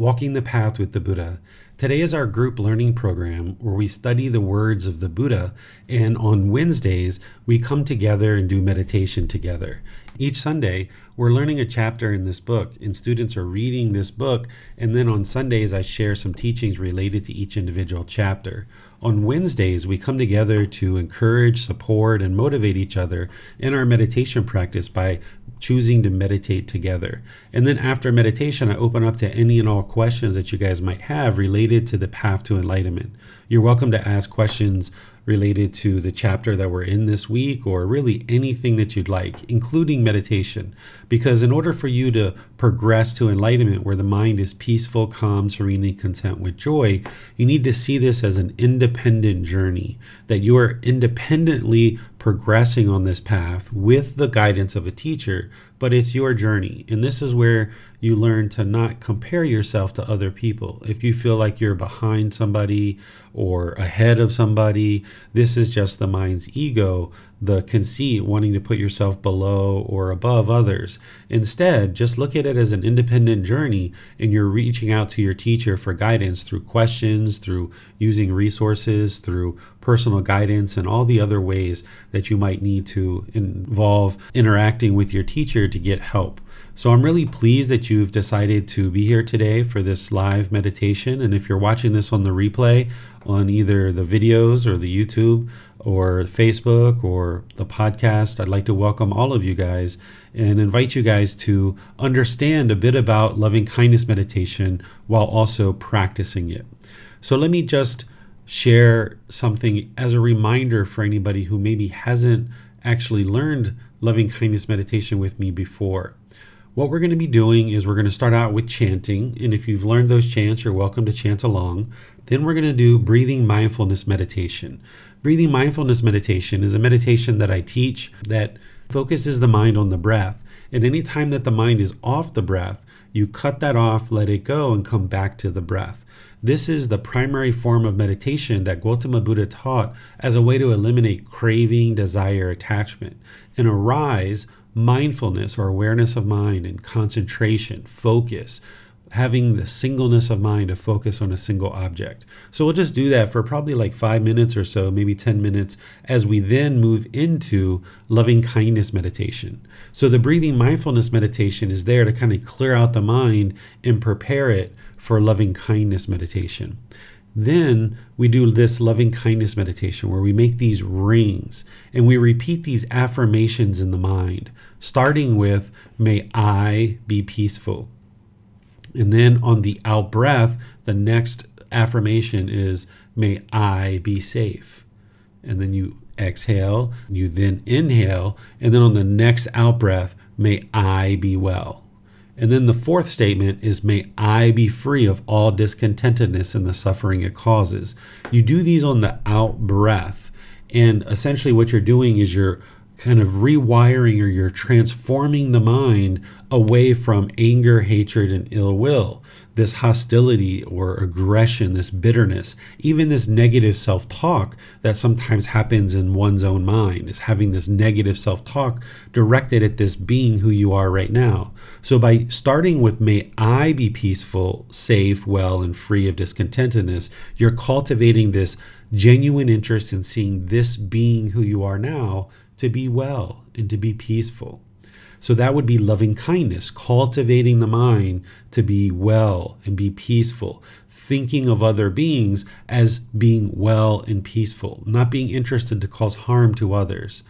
Walking the Path with the Buddha. Today is our group learning program where we study the words of the Buddha, and on Wednesdays, we come together and do meditation together. Each Sunday, we're learning a chapter in this book, and students are reading this book, and then on Sundays, I share some teachings related to each individual chapter. On Wednesdays, we come together to encourage, support, and motivate each other in our meditation practice by choosing to meditate together. And then after meditation, I open up to any and all questions that you guys might have related to the path to enlightenment. You're welcome to ask questions related to the chapter that we're in this week, or really anything that you'd like, including meditation. Because in order for you to progress to enlightenment, where the mind is peaceful, calm, serene, and content with joy, you need to see this as an independent journey, that you are independently progressing on this path with the guidance of a teacher, but it's your journey. And this is where you learn to not compare yourself to other people. If you feel like you're behind somebody or ahead of somebody, this is just the mind's ego, the conceit wanting to put yourself below or above others. Instead, just look at it as an independent journey and you're reaching out to your teacher for guidance through questions, through using resources, through personal guidance, and all the other ways that you might need to involve interacting with your teacher to get help. So I'm really pleased that you've decided to be here today for this live meditation. And if you're watching this on the replay on either the videos or the YouTube or Facebook or the podcast, I'd like to welcome all of you guys and invite you guys to understand a bit about loving kindness meditation while also practicing it. So let me just share something as a reminder for anybody who maybe hasn't actually learned loving kindness meditation with me before. What we're going to be doing is we're going to start out with chanting. And if you've learned those chants, you're welcome to chant along. Then we're going to do breathing mindfulness meditation. Breathing mindfulness meditation is a meditation that I teach that focuses the mind on the breath. And any time that the mind is off the breath, you cut that off, let it go, and come back to the breath. This is the primary form of meditation that Gautama Buddha taught as a way to eliminate craving, desire, attachment, and arise mindfulness or awareness of mind and concentration, focus, having the singleness of mind to focus on a single object. So we'll just do that for probably like five minutes or so, maybe 10 minutes, as we then move into loving kindness meditation. So the breathing mindfulness meditation is there to kind of clear out the mind and prepare it for loving kindness meditation. Then we do this loving kindness meditation where we make these rings and we repeat these affirmations in the mind, starting with, May I be peaceful. And then on the out breath, the next affirmation is, May I be safe. And then you exhale, you then inhale, and then on the next out breath, May I be well. And then the fourth statement is, May I be free of all discontentedness and the suffering it causes. You do these on the out breath. And essentially, what you're doing is you're kind of rewiring or you're transforming the mind away from anger, hatred, and ill will this hostility or aggression, this bitterness, even this negative self talk that sometimes happens in one's own mind, is having this negative self talk directed at this being who you are right now. So, by starting with, may I be peaceful, safe, well, and free of discontentedness, you're cultivating this genuine interest in seeing this being who you are now to be well and to be peaceful. So that would be loving kindness, cultivating the mind to be well and be peaceful, thinking of other beings as being well and peaceful, not being interested to cause harm to others.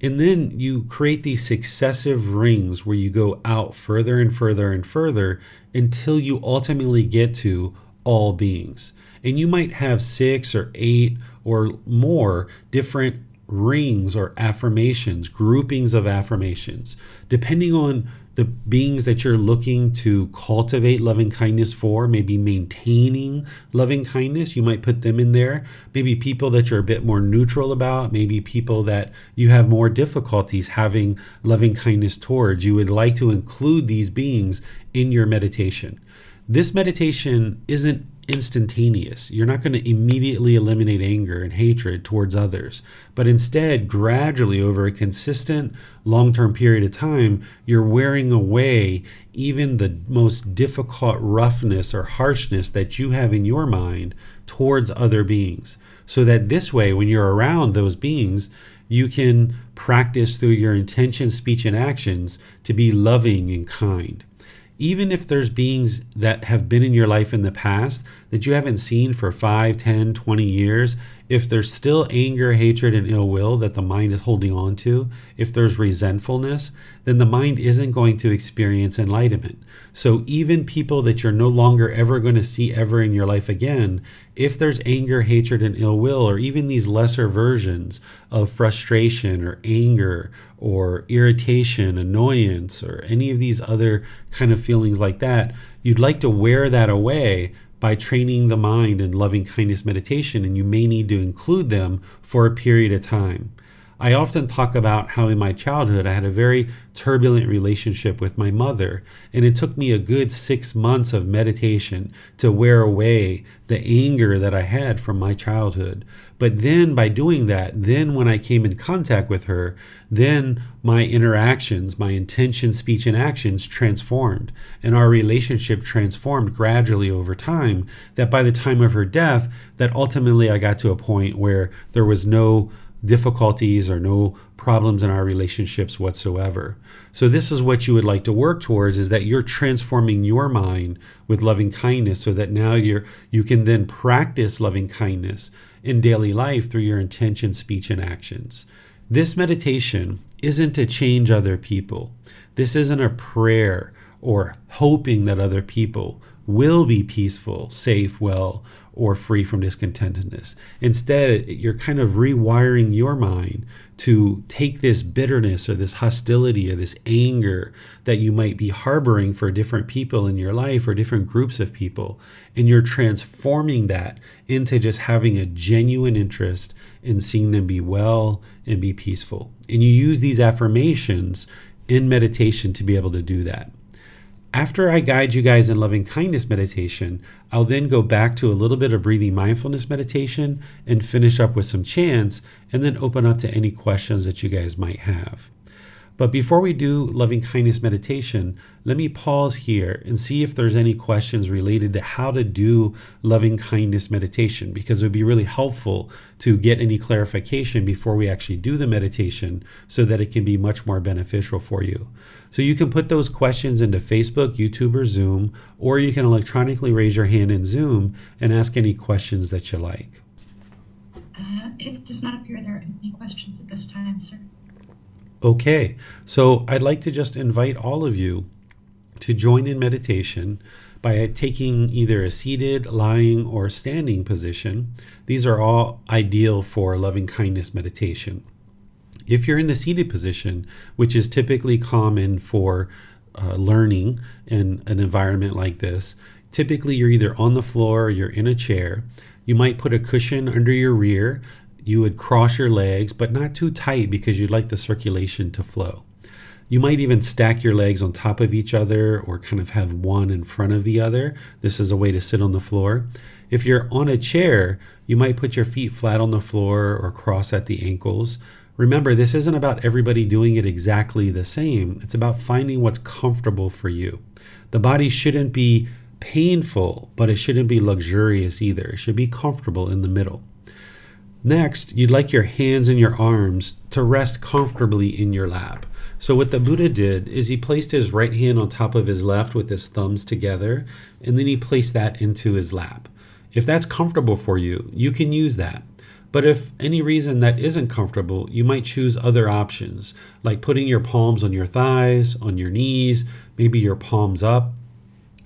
And then you create these successive rings where you go out further and further and further until you ultimately get to all beings. And you might have six or eight or more different rings or affirmations, groupings of affirmations, depending on the beings that you're looking to cultivate loving kindness for, maybe maintaining loving kindness, you might put them in there. Maybe people that you're a bit more neutral about, maybe people that you have more difficulties having loving kindness towards. You would like to include these beings in your meditation. This meditation isn't instantaneous. You're not going to immediately eliminate anger and hatred towards others, but instead, gradually over a consistent long term period of time, you're wearing away even the most difficult roughness or harshness that you have in your mind towards other beings. So that this way, when you're around those beings, you can practice through your intention, speech, and actions to be loving and kind even if there's beings that have been in your life in the past that you haven't seen for 5, 10, 20 years, if there's still anger, hatred, and ill will that the mind is holding on to, if there's resentfulness, then the mind isn't going to experience enlightenment. So even people that you're no longer ever going to see ever in your life again, if there's anger, hatred, and ill will, or even these lesser versions of frustration or anger or irritation, annoyance, or any of these other kind of feelings like that, you'd like to wear that away by training the mind in loving kindness meditation, and you may need to include them for a period of time. I often talk about how in my childhood I had a very turbulent relationship with my mother, and it took me a good six months of meditation to wear away the anger that I had from my childhood. But then by doing that, then when I came in contact with her, then my interactions, my intention, speech, and actions transformed, and our relationship transformed gradually over time. That by the time of her death, that ultimately I got to a point where there was no difficulties or no problems in our relationships whatsoever. So this is what you would like to work towards is that you're transforming your mind with loving kindness so that now you're you can then practice loving kindness in daily life through your intention, speech and actions. This meditation isn't to change other people. This isn't a prayer or hoping that other people will be peaceful, safe, well, or free from discontentedness. Instead, you're kind of rewiring your mind to take this bitterness or this hostility or this anger that you might be harboring for different people in your life or different groups of people, and you're transforming that into just having a genuine interest in seeing them be well and be peaceful. And you use these affirmations in meditation to be able to do that. After I guide you guys in loving kindness meditation, I'll then go back to a little bit of breathing mindfulness meditation and finish up with some chants and then open up to any questions that you guys might have. But before we do loving kindness meditation, let me pause here and see if there's any questions related to how to do loving kindness meditation because it would be really helpful to get any clarification before we actually do the meditation so that it can be much more beneficial for you. So you can put those questions into Facebook, YouTube, or Zoom, or you can electronically raise your hand in Zoom and ask any questions that you like. Uh, it does not appear there are any questions at this time, sir. Okay, so I'd like to just invite all of you to join in meditation by taking either a seated, lying, or standing position. These are all ideal for loving kindness meditation. If you're in the seated position, which is typically common for uh, learning in an environment like this, typically you're either on the floor or you're in a chair. You might put a cushion under your rear you would cross your legs, but not too tight because you'd like the circulation to flow. You might even stack your legs on top of each other or kind of have one in front of the other. This is a way to sit on the floor. If you're on a chair, you might put your feet flat on the floor or cross at the ankles. Remember, this isn't about everybody doing it exactly the same. It's about finding what's comfortable for you. The body shouldn't be painful, but it shouldn't be luxurious either. It should be comfortable in the middle. Next, you'd like your hands and your arms to rest comfortably in your lap. So, what the Buddha did is he placed his right hand on top of his left with his thumbs together, and then he placed that into his lap. If that's comfortable for you, you can use that. But if any reason that isn't comfortable, you might choose other options, like putting your palms on your thighs, on your knees, maybe your palms up.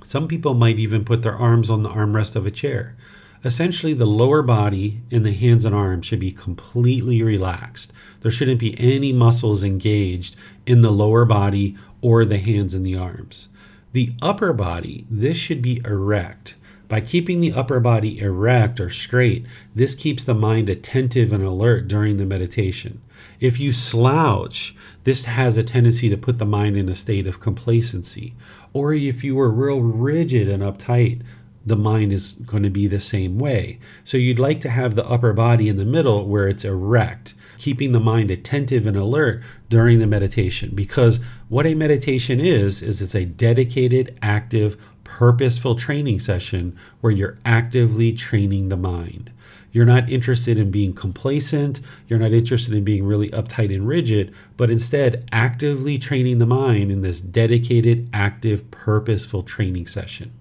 Some people might even put their arms on the armrest of a chair. Essentially, the lower body and the hands and arms should be completely relaxed. There shouldn't be any muscles engaged in the lower body or the hands and the arms. The upper body, this should be erect. By keeping the upper body erect or straight, this keeps the mind attentive and alert during the meditation. If you slouch, this has a tendency to put the mind in a state of complacency. Or if you were real rigid and uptight, the mind is going to be the same way. So you'd like to have the upper body in the middle where it's erect, keeping the mind attentive and alert during the meditation. Because what a meditation is, is it's a dedicated, active, purposeful training session where you're actively training the mind. You're not interested in being complacent. You're not interested in being really uptight and rigid, but instead actively training the mind in this dedicated, active, purposeful training session.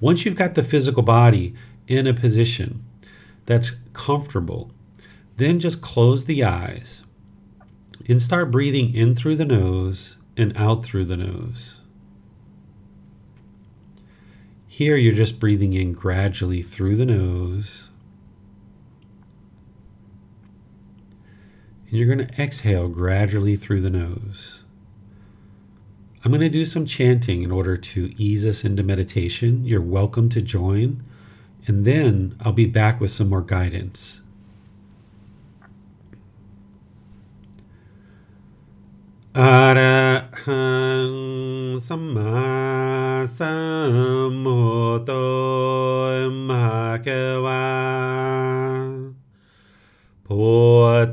Once you've got the physical body in a position that's comfortable, then just close the eyes and start breathing in through the nose and out through the nose. Here, you're just breathing in gradually through the nose. And you're going to exhale gradually through the nose. I'm going to do some chanting in order to ease us into meditation. You're welcome to join. And then I'll be back with some more guidance. Arahang Samma Bhagava พุ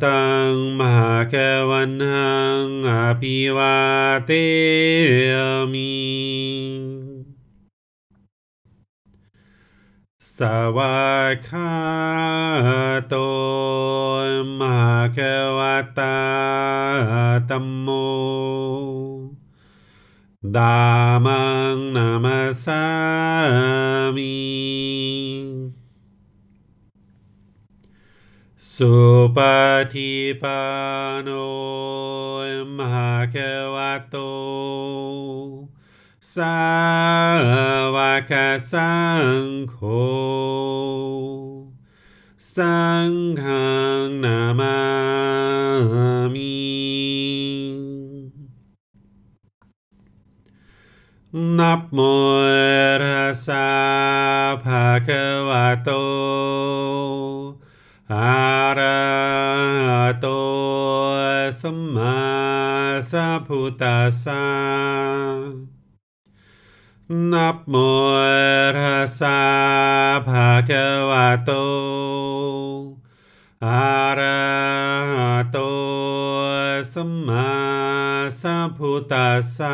ตังมหาแควันหังอภิวาเตมิสวากาโตมหาแควตาตัมโมดามังนามาสามิ สุปฏิปันโนมหาเกวะโต สาวกสังโฆ สังฆนามามินับโมระสาภะเกวะโต अरतो सम्मसभूतसा नप्मोर्हसा भगवतो। अरहतो सम्मसभूतसा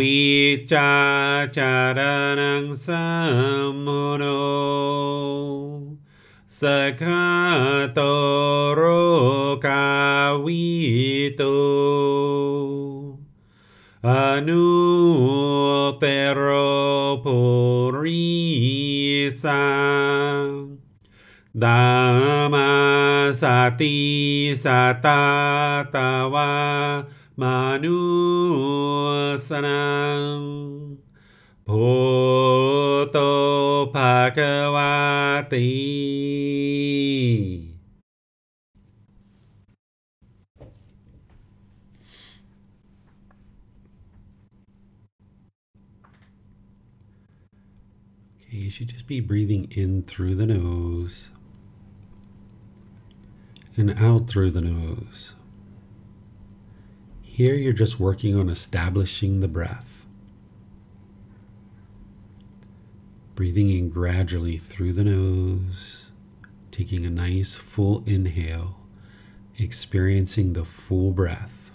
วิจาจารนังสัมโมโนสกาโตโรกาวิโตอนุเตโรปุริสังดามาสติสตาตาวา มานุสนังพุทโตภะคะวาติ โอเค Okay, you should just be breathing in through the nose and out through the nose. Here you're just working on establishing the breath. Breathing in gradually through the nose, taking a nice full inhale, experiencing the full breath.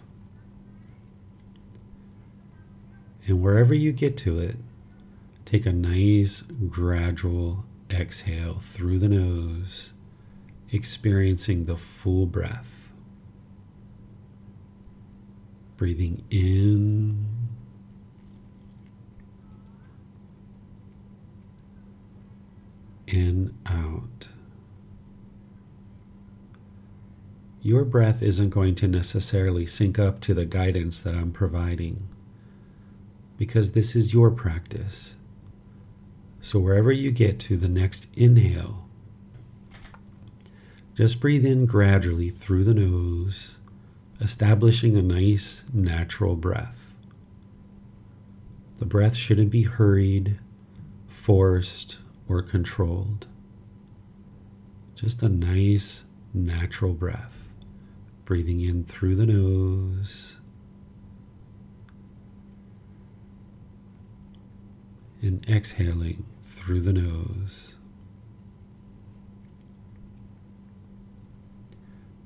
And wherever you get to it, take a nice gradual exhale through the nose, experiencing the full breath. Breathing in In, out. Your breath isn't going to necessarily sync up to the guidance that I'm providing because this is your practice. So, wherever you get to the next inhale, just breathe in gradually through the nose establishing a nice natural breath. The breath shouldn't be hurried, forced, or controlled. Just a nice natural breath. Breathing in through the nose and exhaling through the nose.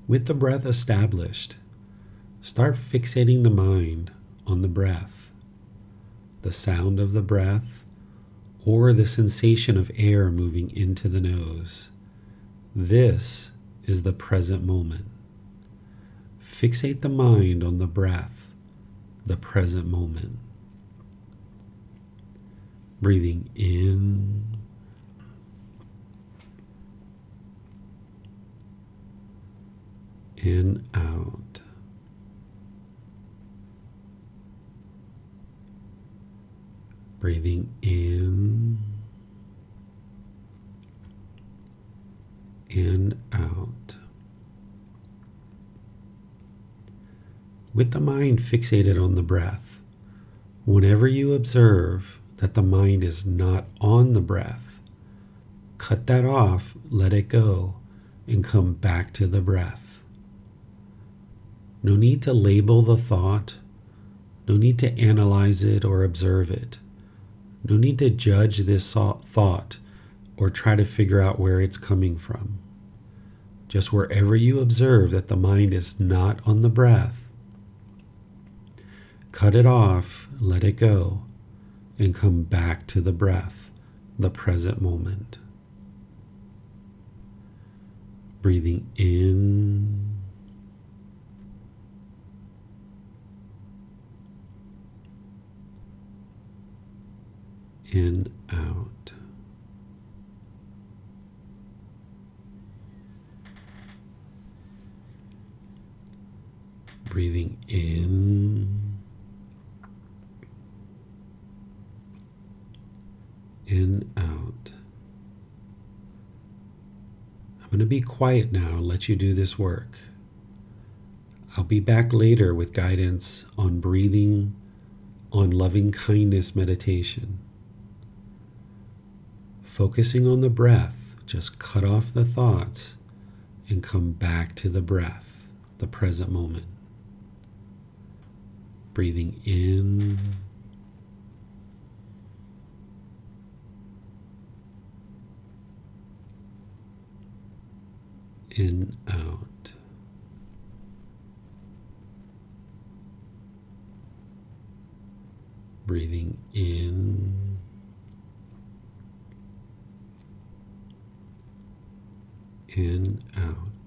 With the breath established, Start fixating the mind on the breath, the sound of the breath, or the sensation of air moving into the nose. This is the present moment. Fixate the mind on the breath, the present moment. Breathing in and out. Breathing in and out. With the mind fixated on the breath, whenever you observe that the mind is not on the breath, cut that off, let it go, and come back to the breath. No need to label the thought, no need to analyze it or observe it. No need to judge this thought or try to figure out where it's coming from. Just wherever you observe that the mind is not on the breath, cut it off, let it go, and come back to the breath, the present moment. Breathing in in, out. Breathing in, in, out. I'm going to be quiet now and let you do this work. I'll be back later with guidance on breathing, on loving kindness meditation. Focusing on the breath, just cut off the thoughts and come back to the breath, the present moment. Breathing in. In, out. Breathing in. In, out.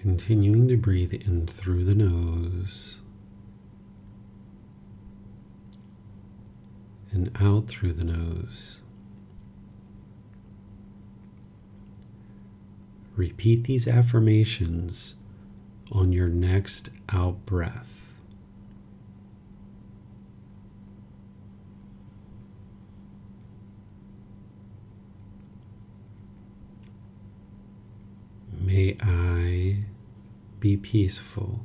Continuing to breathe in through the nose and out through the nose. Repeat these affirmations on your next out breath. May I be peaceful.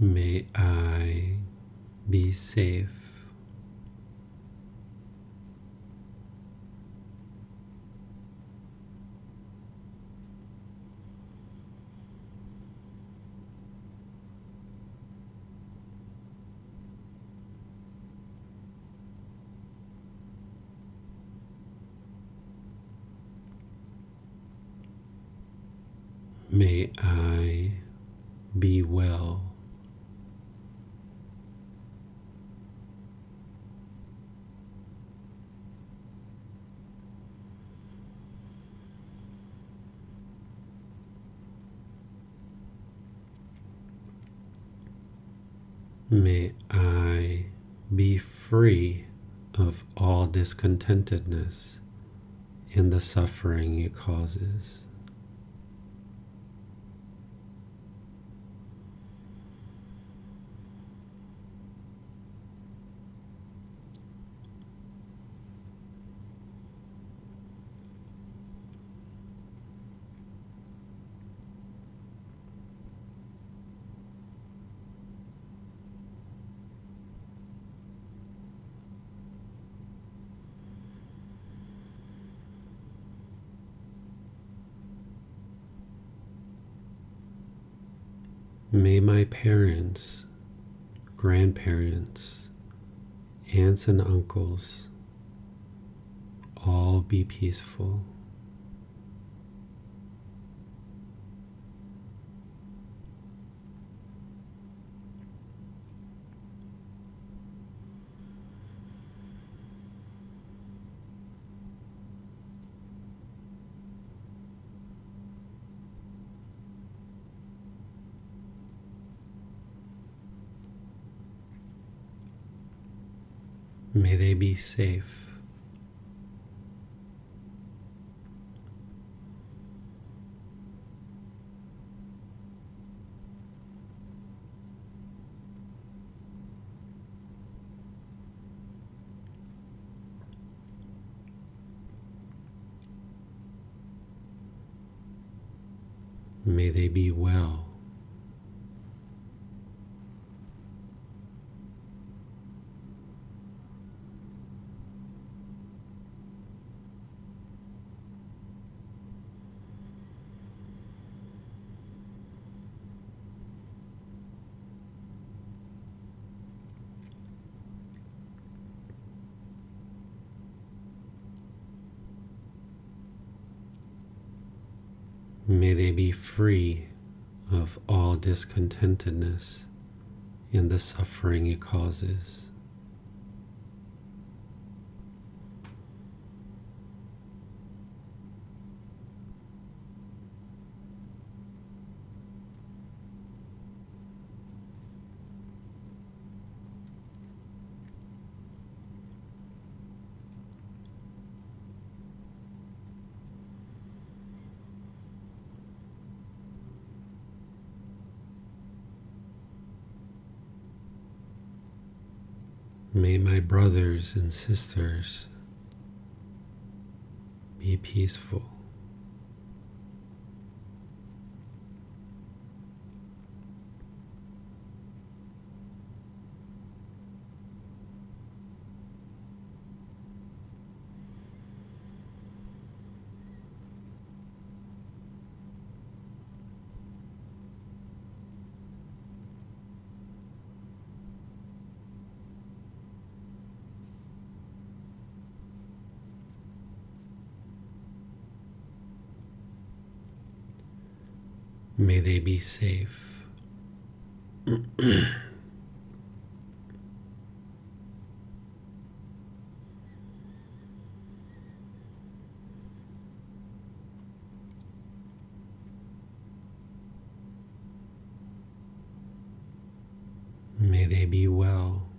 May I be safe. May I be well. May I be free of all discontentedness and the suffering it causes. May my parents, grandparents, aunts and uncles all be peaceful. May they be safe. May they be well. May be free of all discontentedness and the suffering it causes. May my brothers and sisters be peaceful. May they be safe. May they be well.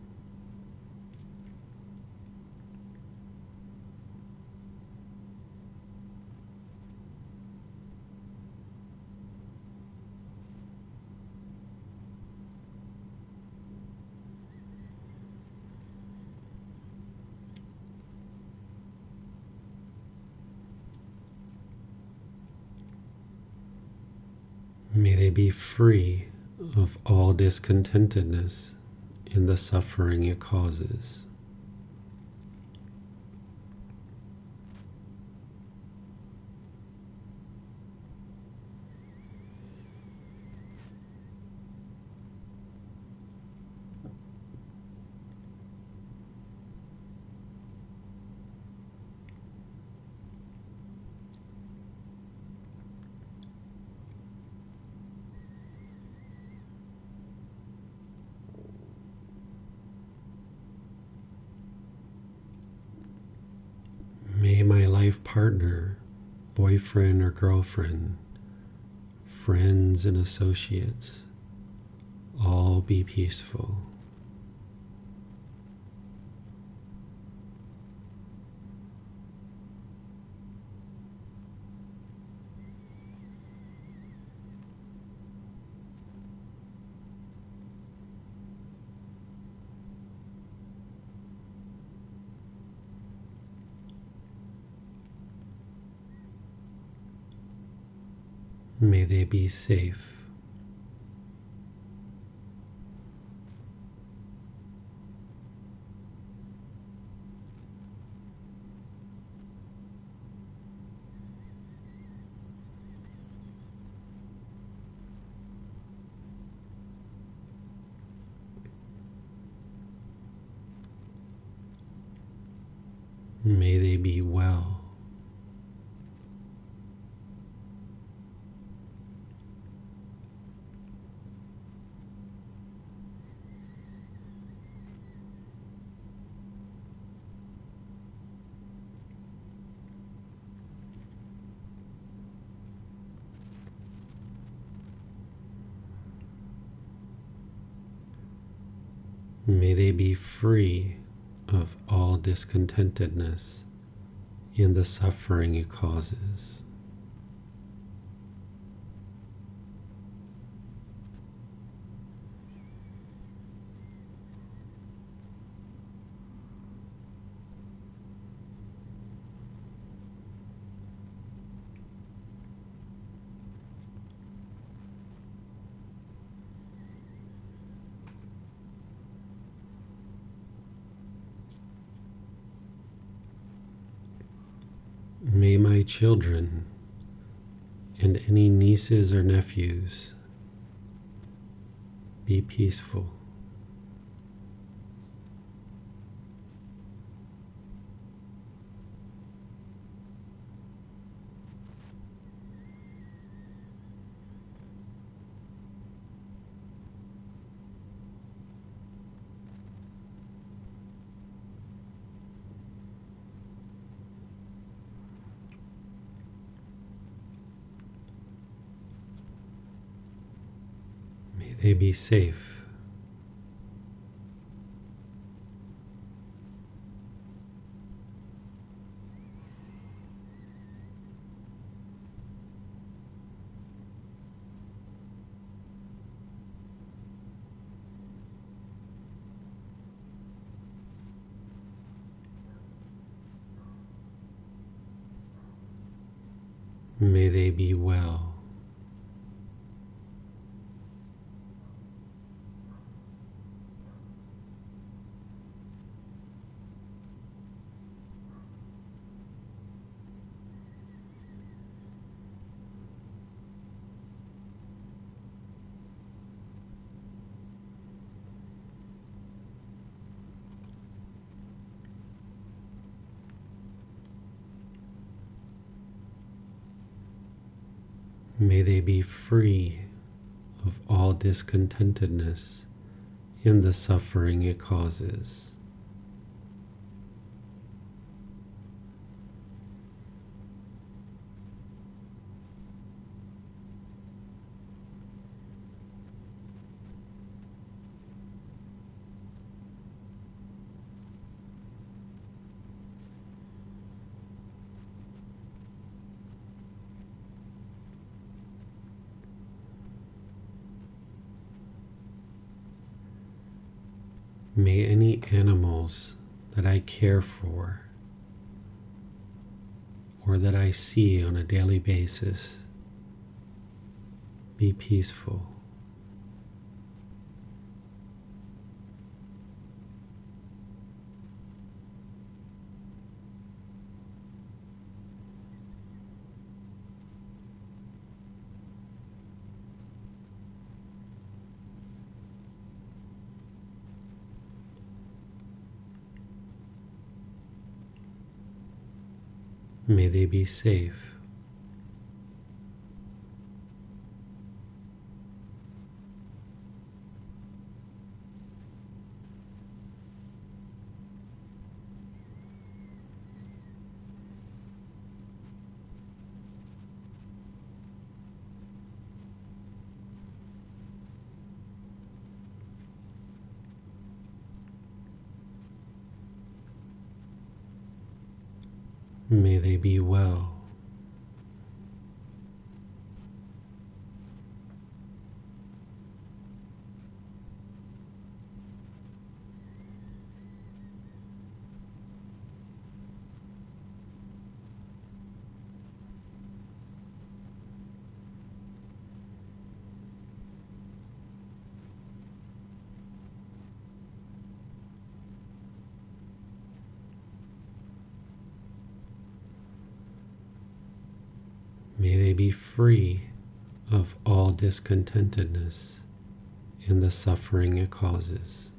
May they be free of all discontentedness in the suffering it causes. May my life partner, boyfriend or girlfriend, friends and associates all be peaceful. May they be safe. May they be well. May they be free of all discontentedness in the suffering it causes. May my children and any nieces or nephews be peaceful. May they be safe. May they be well. May they be free of all discontentedness in the suffering it causes. May any animals that I care for or that I see on a daily basis be peaceful. May they be safe. May they be well. May they be free of all discontentedness in the suffering it causes.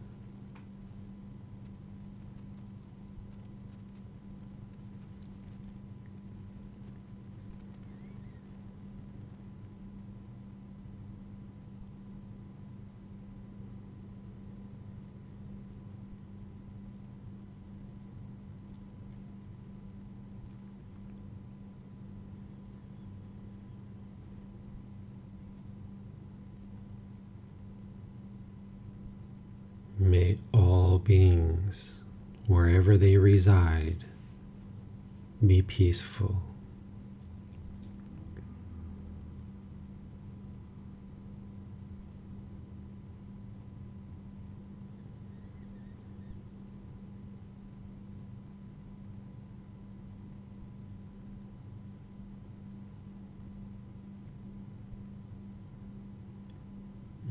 May all beings, wherever they reside, be peaceful.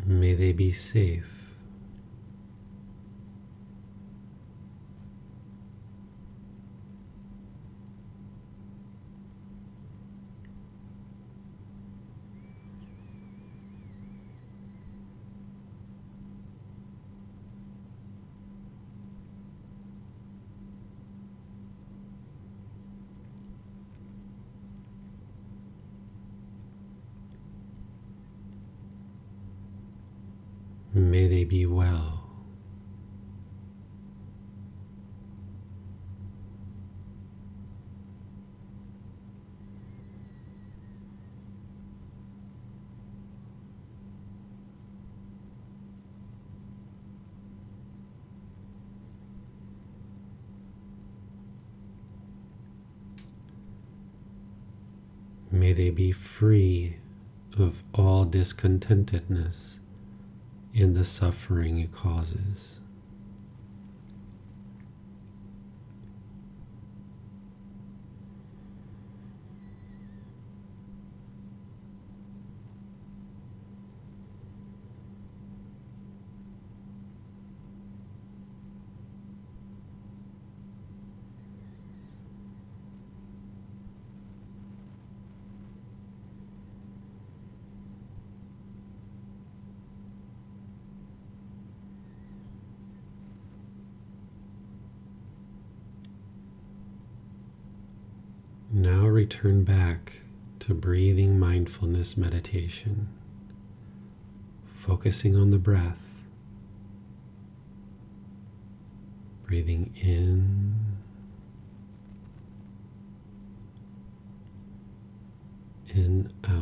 May they be safe. May they be well. May they be free of all discontentedness in the suffering it causes. return back to breathing mindfulness meditation, focusing on the breath, breathing in. And out.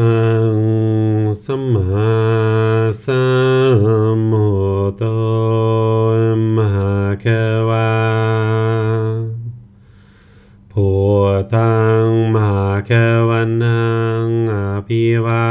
หังสัมมาสัมพุทโธมหากวาพุทธังมหากวันหังอภิวา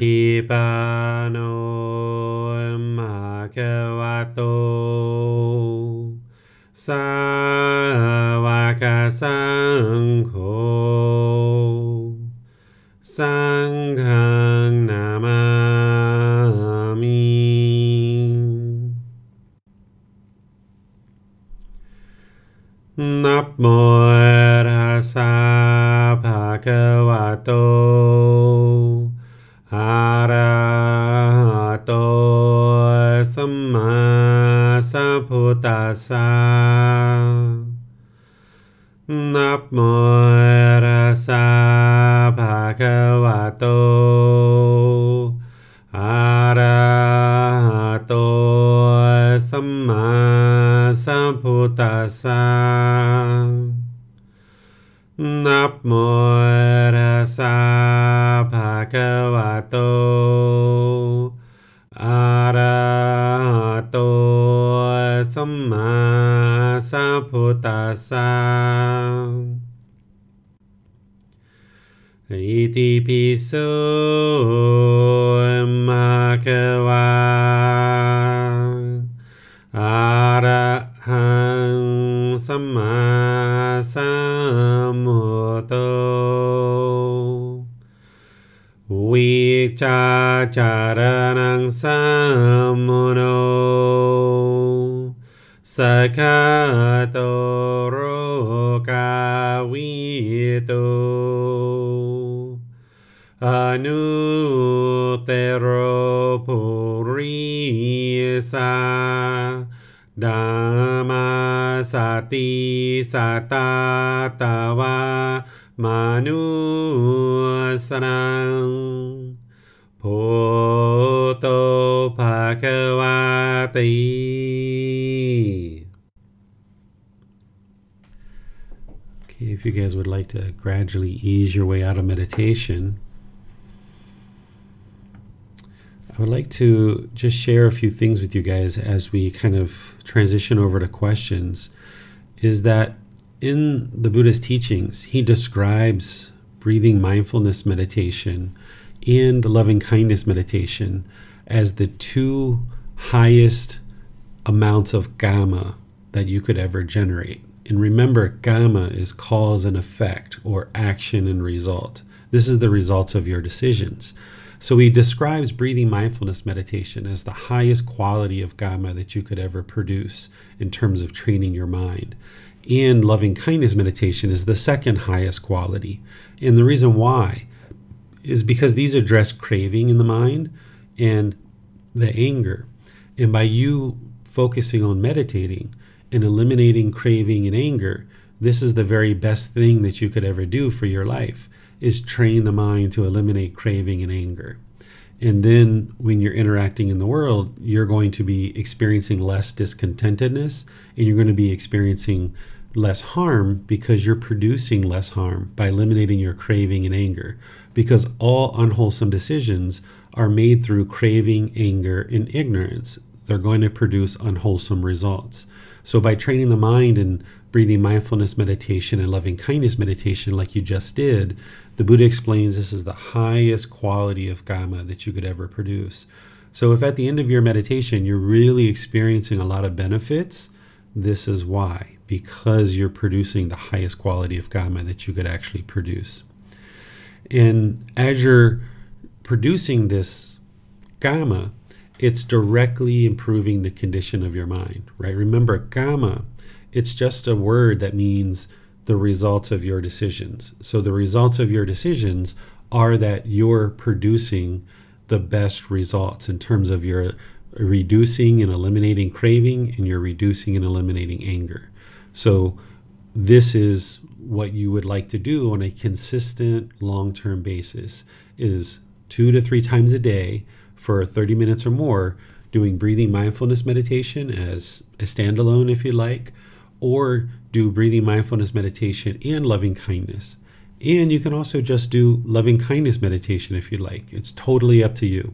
ฏิปันโนมะคะวะโต sum bhagava arahang samma sambuddho vicacaranang sammuno sakato rokawitu Anutero Purisa Dhamma Sati Satatava Manusanaṁ Puto Bhagavati Okay, if you guys would like to gradually ease your way out of meditation, I would like to just share a few things with you guys as we kind of transition over to questions. Is that in the Buddha's teachings, he describes breathing mindfulness meditation and loving kindness meditation as the two highest amounts of kamma that you could ever generate. And remember, kamma is cause and effect or action and result. This is the results of your decisions. So he describes breathing mindfulness meditation as the highest quality of kamma that you could ever produce in terms of training your mind. And loving kindness meditation is the second highest quality. And the reason why is because these address craving in the mind and the anger. And by you focusing on meditating and eliminating craving and anger, this is the very best thing that you could ever do for your life is train the mind to eliminate craving and anger. And then when you're interacting in the world, you're going to be experiencing less discontentedness and you're going to be experiencing less harm because you're producing less harm by eliminating your craving and anger. Because all unwholesome decisions are made through craving, anger, and ignorance. They're going to produce unwholesome results. So, by training the mind and breathing mindfulness meditation and loving kindness meditation, like you just did, the Buddha explains this is the highest quality of Kamma that you could ever produce. So, if at the end of your meditation you're really experiencing a lot of benefits, this is why, because you're producing the highest quality of Kamma that you could actually produce. And as you're producing this Kamma, it's directly improving the condition of your mind, right? Remember, Kamma, it's just a word that means the results of your decisions. So the results of your decisions are that you're producing the best results in terms of your reducing and eliminating craving and you're reducing and eliminating anger. So this is what you would like to do on a consistent long-term basis is two to three times a day for 30 minutes or more, doing breathing mindfulness meditation as a standalone, if you like, or do breathing mindfulness meditation and loving kindness. And you can also just do loving kindness meditation if you like. It's totally up to you.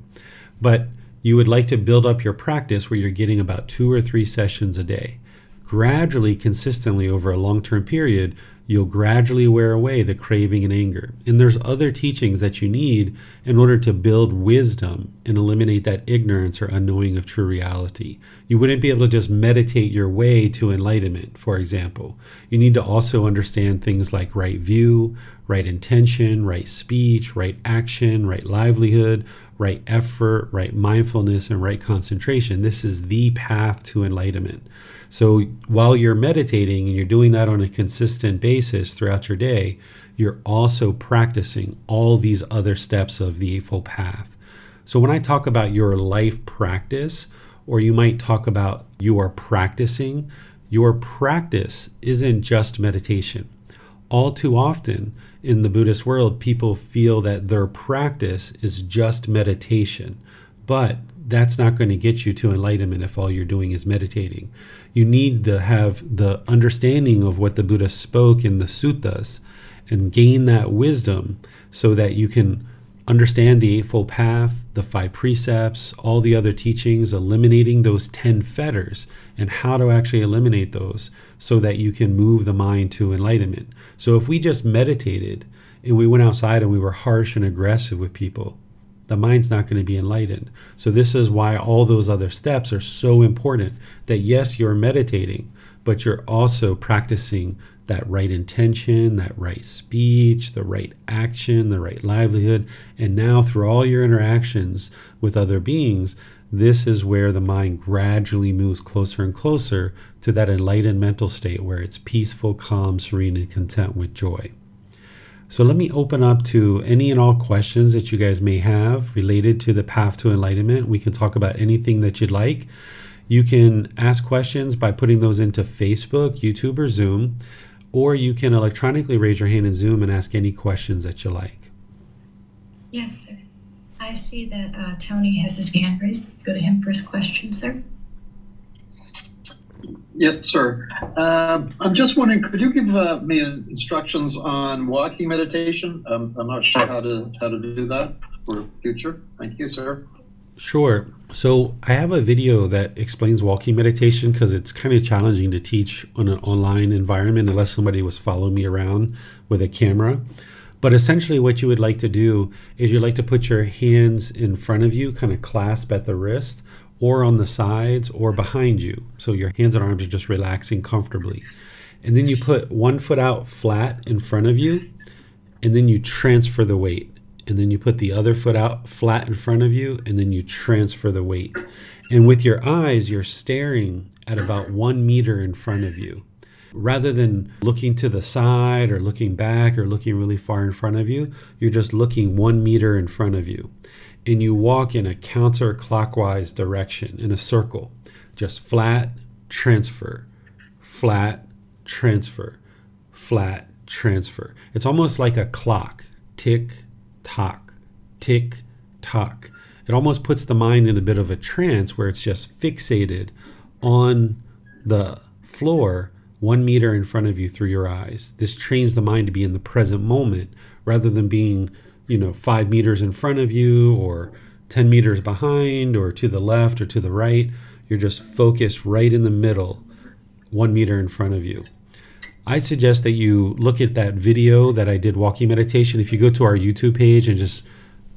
But you would like to build up your practice where you're getting about two or three sessions a day. Gradually, consistently over a long term period, you'll gradually wear away the craving and anger. And there's other teachings that you need in order to build wisdom and eliminate that ignorance or unknowing of true reality. You wouldn't be able to just meditate your way to enlightenment, for example. You need to also understand things like right view, right intention, right speech, right action, right livelihood, right effort, right mindfulness, and right concentration. This is the path to enlightenment. So while you're meditating and you're doing that on a consistent basis throughout your day, you're also practicing all these other steps of the Eightfold Path. So when I talk about your life practice, or you might talk about you are practicing, your practice isn't just meditation. All too often in the Buddhist world, people feel that their practice is just meditation, but that's not going to get you to enlightenment if all you're doing is meditating. You need to have the understanding of what the Buddha spoke in the suttas and gain that wisdom so that you can understand the Eightfold Path, the five precepts, all the other teachings, eliminating those 10 fetters and how to actually eliminate those so that you can move the mind to enlightenment. So if we just meditated and we went outside and we were harsh and aggressive with people, the mind's not going to be enlightened. So, this is why all those other steps are so important that yes, you're meditating, but you're also practicing that right intention, that right speech, the right action, the right livelihood. And now, through all your interactions with other beings, this is where the mind gradually moves closer and closer to that enlightened mental state where it's peaceful, calm, serene, and content with joy. So let me open up to any and all questions that you guys may have related to the path to enlightenment. We can talk about anything that you'd like. You can ask questions by putting those into Facebook, YouTube, or Zoom, or you can electronically raise your hand in Zoom and ask any questions that you like. Yes, sir. I see that uh, Tony has his hand raised. Go to him for his question, sir. Yes, sir. Uh, I'm just wondering, could you give uh, me instructions on walking meditation? Um, I'm not sure how to how to do that for future. Thank you, sir. Sure. So I have a video that explains walking meditation because it's kind of challenging to teach on an online environment unless somebody was following me around with a camera. But essentially, what you would like to do is you'd like to put your hands in front of you, kind of clasp at the wrist, or on the sides or behind you. So your hands and arms are just relaxing comfortably. And then you put one foot out flat in front of you, and then you transfer the weight. And then you put the other foot out flat in front of you, and then you transfer the weight. And with your eyes, you're staring at about one meter in front of you. Rather than looking to the side or looking back or looking really far in front of you, you're just looking one meter in front of you and you walk in a counterclockwise direction in a circle. Just flat, transfer, flat, transfer, flat, transfer. It's almost like a clock tick, tock, tick, tock. It almost puts the mind in a bit of a trance where it's just fixated on the floor one meter in front of you through your eyes. This trains the mind to be in the present moment rather than being you know, five meters in front of you or 10 meters behind or to the left or to the right. You're just focused right in the middle, one meter in front of you. I suggest that you look at that video that I did walking meditation. If you go to our YouTube page and just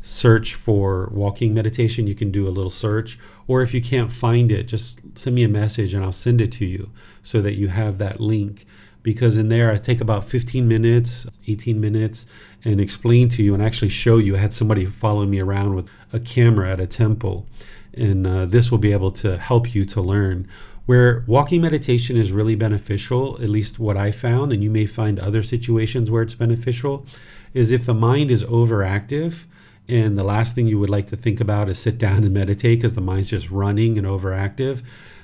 search for walking meditation, you can do a little search. Or if you can't find it, just send me a message and I'll send it to you so that you have that link. Because in there, I take about 15 minutes, 18 minutes, and explain to you and actually show you. I had somebody follow me around with a camera at a temple, and uh, this will be able to help you to learn. Where walking meditation is really beneficial, at least what I found, and you may find other situations where it's beneficial, is if the mind is overactive and the last thing you would like to think about is sit down and meditate because the mind's just running and overactive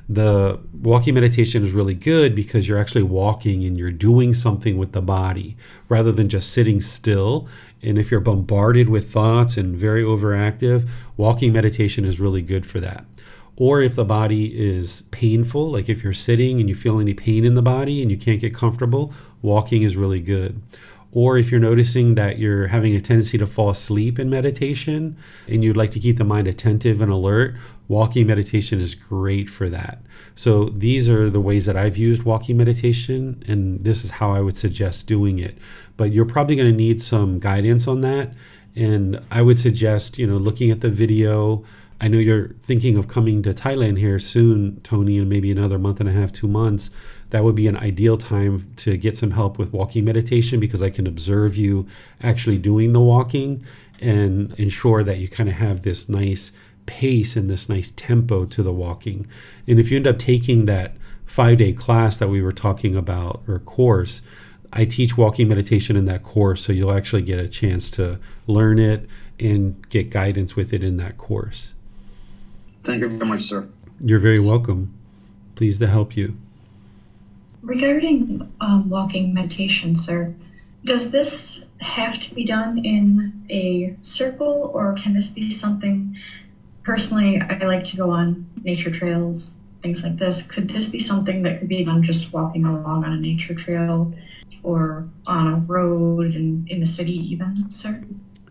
the walking meditation is really good because you're actually walking and you're doing something with the body rather than just sitting still. And if you're bombarded with thoughts and very overactive, walking meditation is really good for that. Or if the body is painful, like if you're sitting and you feel any pain in the body and you can't get comfortable, walking is really good. Or if you're noticing that you're having a tendency to fall asleep in meditation and you'd like to keep the mind attentive and alert, walking meditation is great for that. So these are the ways that I've used walking meditation, and this is how I would suggest doing it. But you're probably going to need some guidance on that. And I would suggest, you know, looking at the video. I know you're thinking of coming to Thailand here soon, Tony, in maybe another month and a half, two months that would be an ideal time to get some help with walking meditation because I can observe you actually doing the walking and ensure that you kind of have this nice pace and this nice tempo to the walking. And if you end up taking that five day class that we were talking about or course, I teach walking meditation in that course, so you'll actually get a chance to learn it and get guidance with it in that course. Thank you very much, sir. You're very welcome. Pleased to help you. Regarding um, walking meditation, sir, does this have to be done in a circle or can this be something? Personally, I like to go on nature trails, things like this. Could this be something that could be done just walking along on a nature trail or on a road in, in the city, even, sir?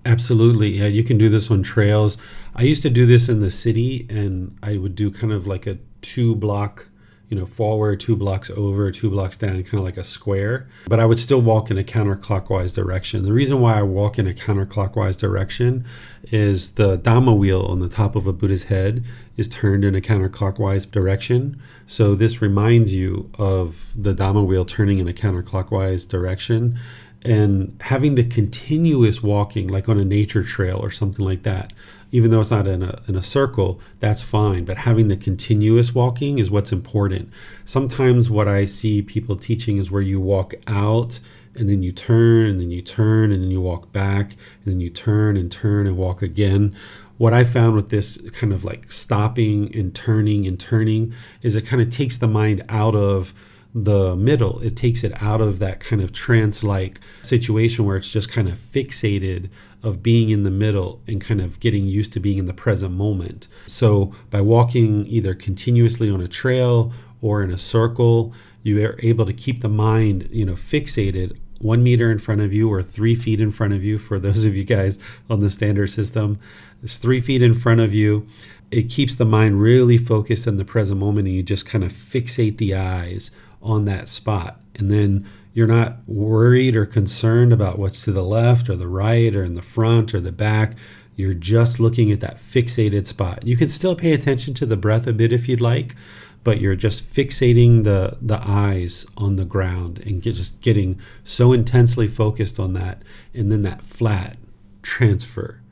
Absolutely. Yeah, you can do this on trails. I used to do this in the city and I would do kind of like a two block you know, forward two blocks over, two blocks down, kind of like a square. But I would still walk in a counterclockwise direction. The reason why I walk in a counterclockwise direction is the Dhamma wheel on the top of a Buddha's head is turned in a counterclockwise direction. So this reminds you of the Dhamma wheel turning in a counterclockwise direction and having the continuous walking like on a nature trail or something like that even though it's not in a, in a circle that's fine. But having the continuous walking is what's important. Sometimes what i see people teaching is where you walk out and then you turn and then you turn and then you walk back and then you turn and turn and walk again. What i found with this kind of like stopping and turning and turning is it kind of takes the mind out of the middle. It takes it out of that kind of trance like situation where it's just kind of fixated of being in the middle and kind of getting used to being in the present moment. So by walking either continuously on a trail or in a circle, you are able to keep the mind, you know, fixated one meter in front of you or three feet in front of you for those of you guys on the standard system. It's three feet in front of you. It keeps the mind really focused in the present moment and you just kind of fixate the eyes on that spot. And then you're not worried or concerned about what's to the left or the right or in the front or the back. You're just looking at that fixated spot. You can still pay attention to the breath a bit if you'd like, but you're just fixating the, the eyes on the ground and get, just getting so intensely focused on that. And then that flat transfer,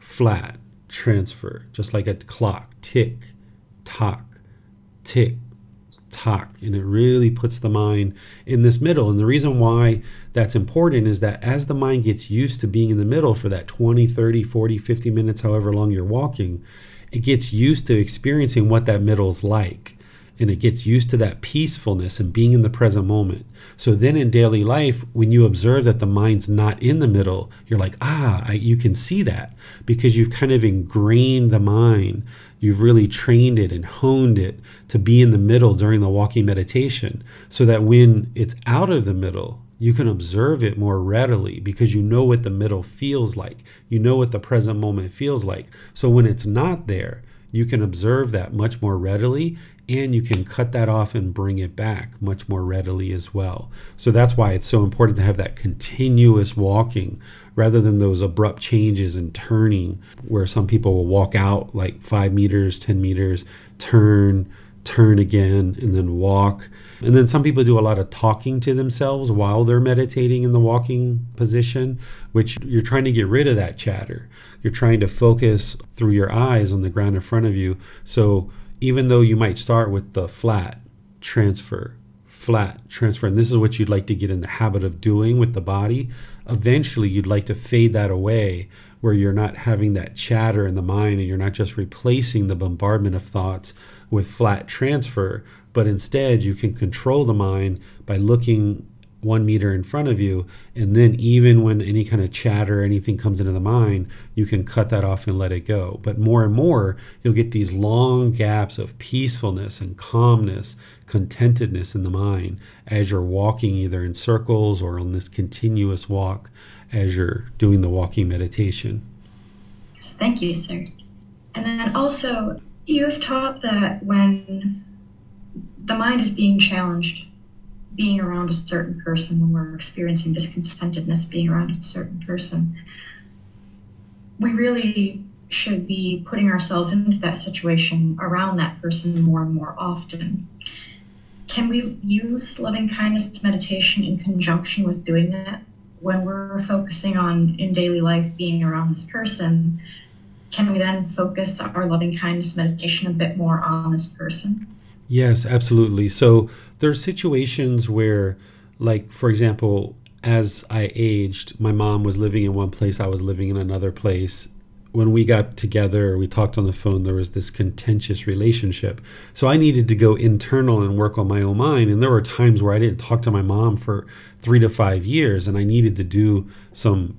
flat transfer, just like a clock tick, tock, tick, talk and it really puts the mind in this middle and the reason why that's important is that as the mind gets used to being in the middle for that 20 30 40 50 minutes however long you're walking it gets used to experiencing what that middle is like and it gets used to that peacefulness and being in the present moment. So then in daily life, when you observe that the mind's not in the middle, you're like, ah, I, you can see that because you've kind of ingrained the mind. You've really trained it and honed it to be in the middle during the walking meditation so that when it's out of the middle, you can observe it more readily because you know what the middle feels like. You know what the present moment feels like. So when it's not there, you can observe that much more readily and you can cut that off and bring it back much more readily as well. So that's why it's so important to have that continuous walking rather than those abrupt changes and turning where some people will walk out like five meters, 10 meters, turn, turn again, and then walk. And then some people do a lot of talking to themselves while they're meditating in the walking position, which you're trying to get rid of that chatter. You're trying to focus through your eyes on the ground in front of you. So even though you might start with the flat, transfer, flat transfer, and this is what you'd like to get in the habit of doing with the body, eventually you'd like to fade that away where you're not having that chatter in the mind and you're not just replacing the bombardment of thoughts with flat transfer, but instead you can control the mind by looking one meter in front of you. And then, even when any kind of chatter or anything comes into the mind, you can cut that off and let it go. But more and more, you'll get these long gaps of peacefulness and calmness, contentedness in the mind as you're walking either in circles or on this continuous walk as you're doing the walking meditation. Yes, thank you, sir. And then also, you have taught that when the mind is being challenged, being around a certain person, when we're experiencing discontentedness being around a certain person, we really should be putting ourselves into that situation around that person more and more often. Can we use loving kindness meditation in conjunction with doing that? when we're focusing on in daily life being around this person, can we then focus our loving kindness meditation a bit more on this person? Yes, absolutely. So there are situations where, like, for example, as I aged, my mom was living in one place, I was living in another place, when we got together, we talked on the phone, there was this contentious relationship. So I needed to go internal and work on my own mind. And there were times where I didn't talk to my mom for three to five years, and I needed to do some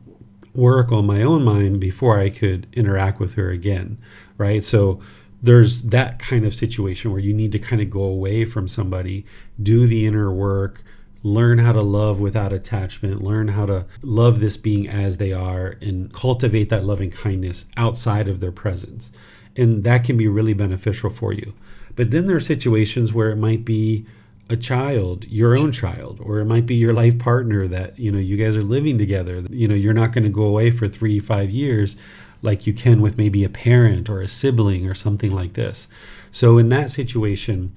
work on my own mind before I could interact with her again. Right. So there's that kind of situation where you need to kind of go away from somebody, do the inner work learn how to love without attachment, learn how to love this being as they are, and cultivate that loving kindness outside of their presence. And that can be really beneficial for you. But then there are situations where it might be a child, your own child, or it might be your life partner that, you know, you guys are living together. You know, you're not going to go away for three, five years like you can with maybe a parent or a sibling or something like this. So in that situation,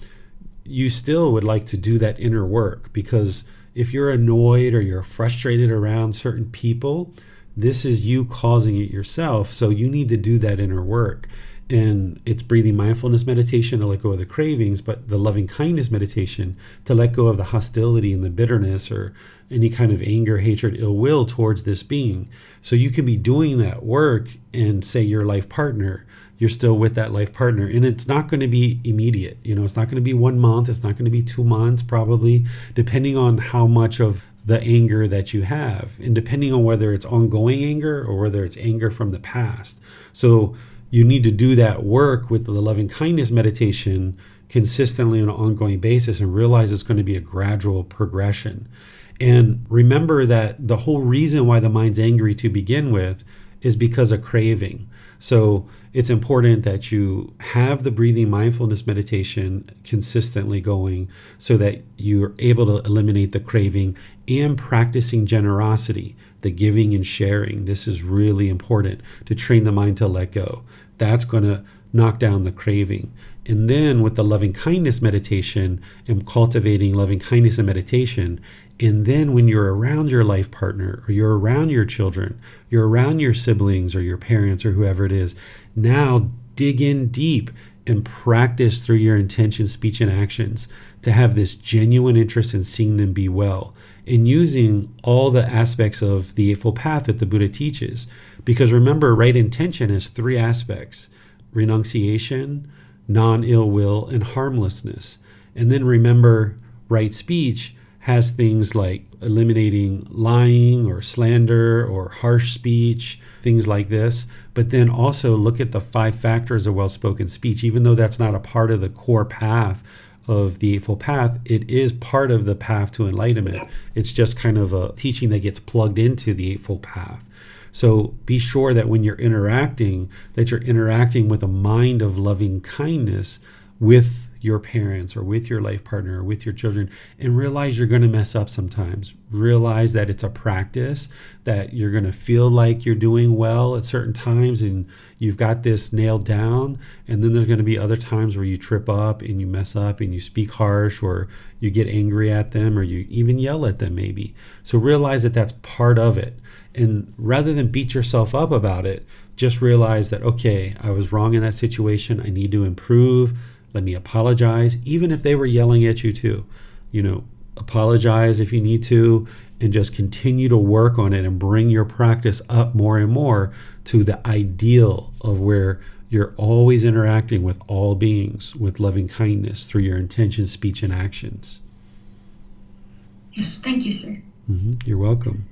you still would like to do that inner work because if you're annoyed or you're frustrated around certain people, this is you causing it yourself. So you need to do that inner work. And it's breathing mindfulness meditation to let go of the cravings, but the loving kindness meditation to let go of the hostility and the bitterness or any kind of anger, hatred, ill will towards this being. So you can be doing that work and say your life partner, you're still with that life partner and it's not going to be immediate you know it's not going to be one month it's not going to be two months probably depending on how much of the anger that you have and depending on whether it's ongoing anger or whether it's anger from the past so you need to do that work with the loving kindness meditation consistently on an ongoing basis and realize it's going to be a gradual progression and remember that the whole reason why the mind's angry to begin with is because of craving so it's important that you have the breathing mindfulness meditation consistently going so that you're able to eliminate the craving and practicing generosity, the giving and sharing. This is really important to train the mind to let go. That's going to knock down the craving. And then with the loving kindness meditation and cultivating loving kindness and meditation, and then when you're around your life partner or you're around your children, you're around your siblings or your parents or whoever it is, now dig in deep and practice through your intention, speech, and actions to have this genuine interest in seeing them be well and using all the aspects of the Eightfold Path that the Buddha teaches. Because remember, right intention has three aspects renunciation, non ill will, and harmlessness. And then remember, right speech has things like eliminating lying or slander or harsh speech, things like this. But then also look at the five factors of well spoken speech. Even though that's not a part of the core path of the Eightfold Path, it is part of the path to enlightenment. It's just kind of a teaching that gets plugged into the Eightfold Path. So be sure that when you're interacting, that you're interacting with a mind of loving kindness with your parents or with your life partner or with your children and realize you're going to mess up sometimes. Realize that it's a practice, that you're going to feel like you're doing well at certain times and you've got this nailed down. And then there's going to be other times where you trip up and you mess up and you speak harsh or you get angry at them or you even yell at them, maybe. So realize that that's part of it. And rather than beat yourself up about it, just realize that, okay, I was wrong in that situation. I need to improve let me apologize, even if they were yelling at you too. You know, apologize if you need to, and just continue to work on it and bring your practice up more and more to the ideal of where you're always interacting with all beings with loving kindness through your intention, speech, and actions. Yes, thank you, sir. Mm-hmm. You're welcome.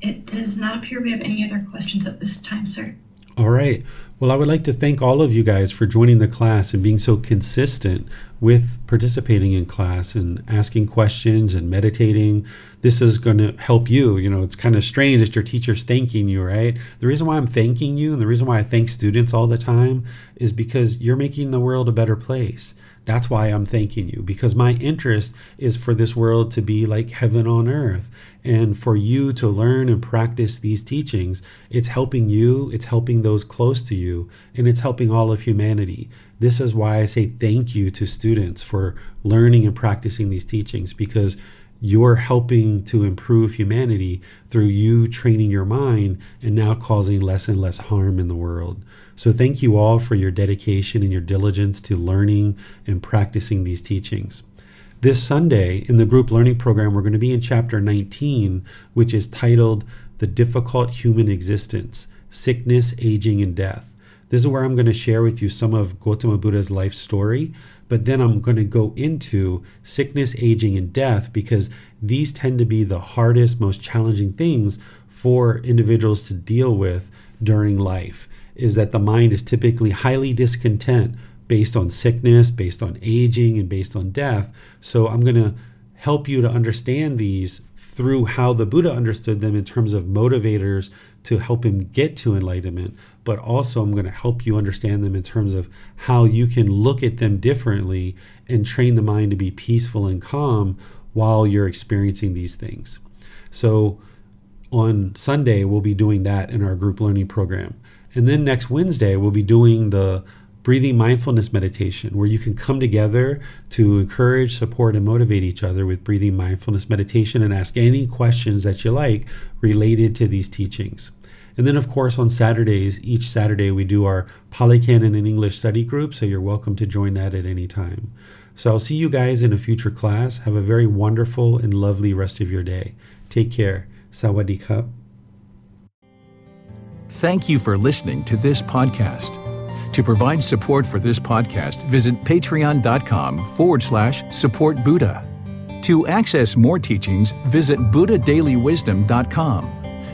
It does not appear we have any other questions at this time, sir. All right. Well, I would like to thank all of you guys for joining the class and being so consistent with participating in class and asking questions and meditating. This is going to help you. You know, it's kind of strange that your teacher's thanking you, right? The reason why I'm thanking you and the reason why I thank students all the time is because you're making the world a better place. That's why I'm thanking you because my interest is for this world to be like heaven on earth. And for you to learn and practice these teachings, it's helping you, it's helping those close to you, and it's helping all of humanity. This is why I say thank you to students for learning and practicing these teachings because you're helping to improve humanity through you training your mind and now causing less and less harm in the world. So, thank you all for your dedication and your diligence to learning and practicing these teachings. This Sunday in the group learning program, we're going to be in chapter 19, which is titled The Difficult Human Existence Sickness, Aging, and Death. This is where I'm going to share with you some of Gautama Buddha's life story, but then I'm going to go into sickness, aging, and death because these tend to be the hardest, most challenging things for individuals to deal with during life. Is that the mind is typically highly discontent based on sickness, based on aging, and based on death. So I'm going to help you to understand these through how the Buddha understood them in terms of motivators to help him get to enlightenment, but also I'm going to help you understand them in terms of how you can look at them differently and train the mind to be peaceful and calm while you're experiencing these things. So on Sunday, we'll be doing that in our group learning program. And then next Wednesday, we'll be doing the breathing mindfulness meditation, where you can come together to encourage, support, and motivate each other with breathing mindfulness meditation and ask any questions that you like related to these teachings. And then, of course, on Saturdays, each Saturday, we do our Pali Canon and English study group, so you're welcome to join that at any time. So I'll see you guys in a future class. Have a very wonderful and lovely rest of your day. Take care. Sawadee Thank you for listening to this podcast. To provide support for this podcast, visit patreon.com forward slash support Buddha. To access more teachings, visit buddhadailywisdom.com.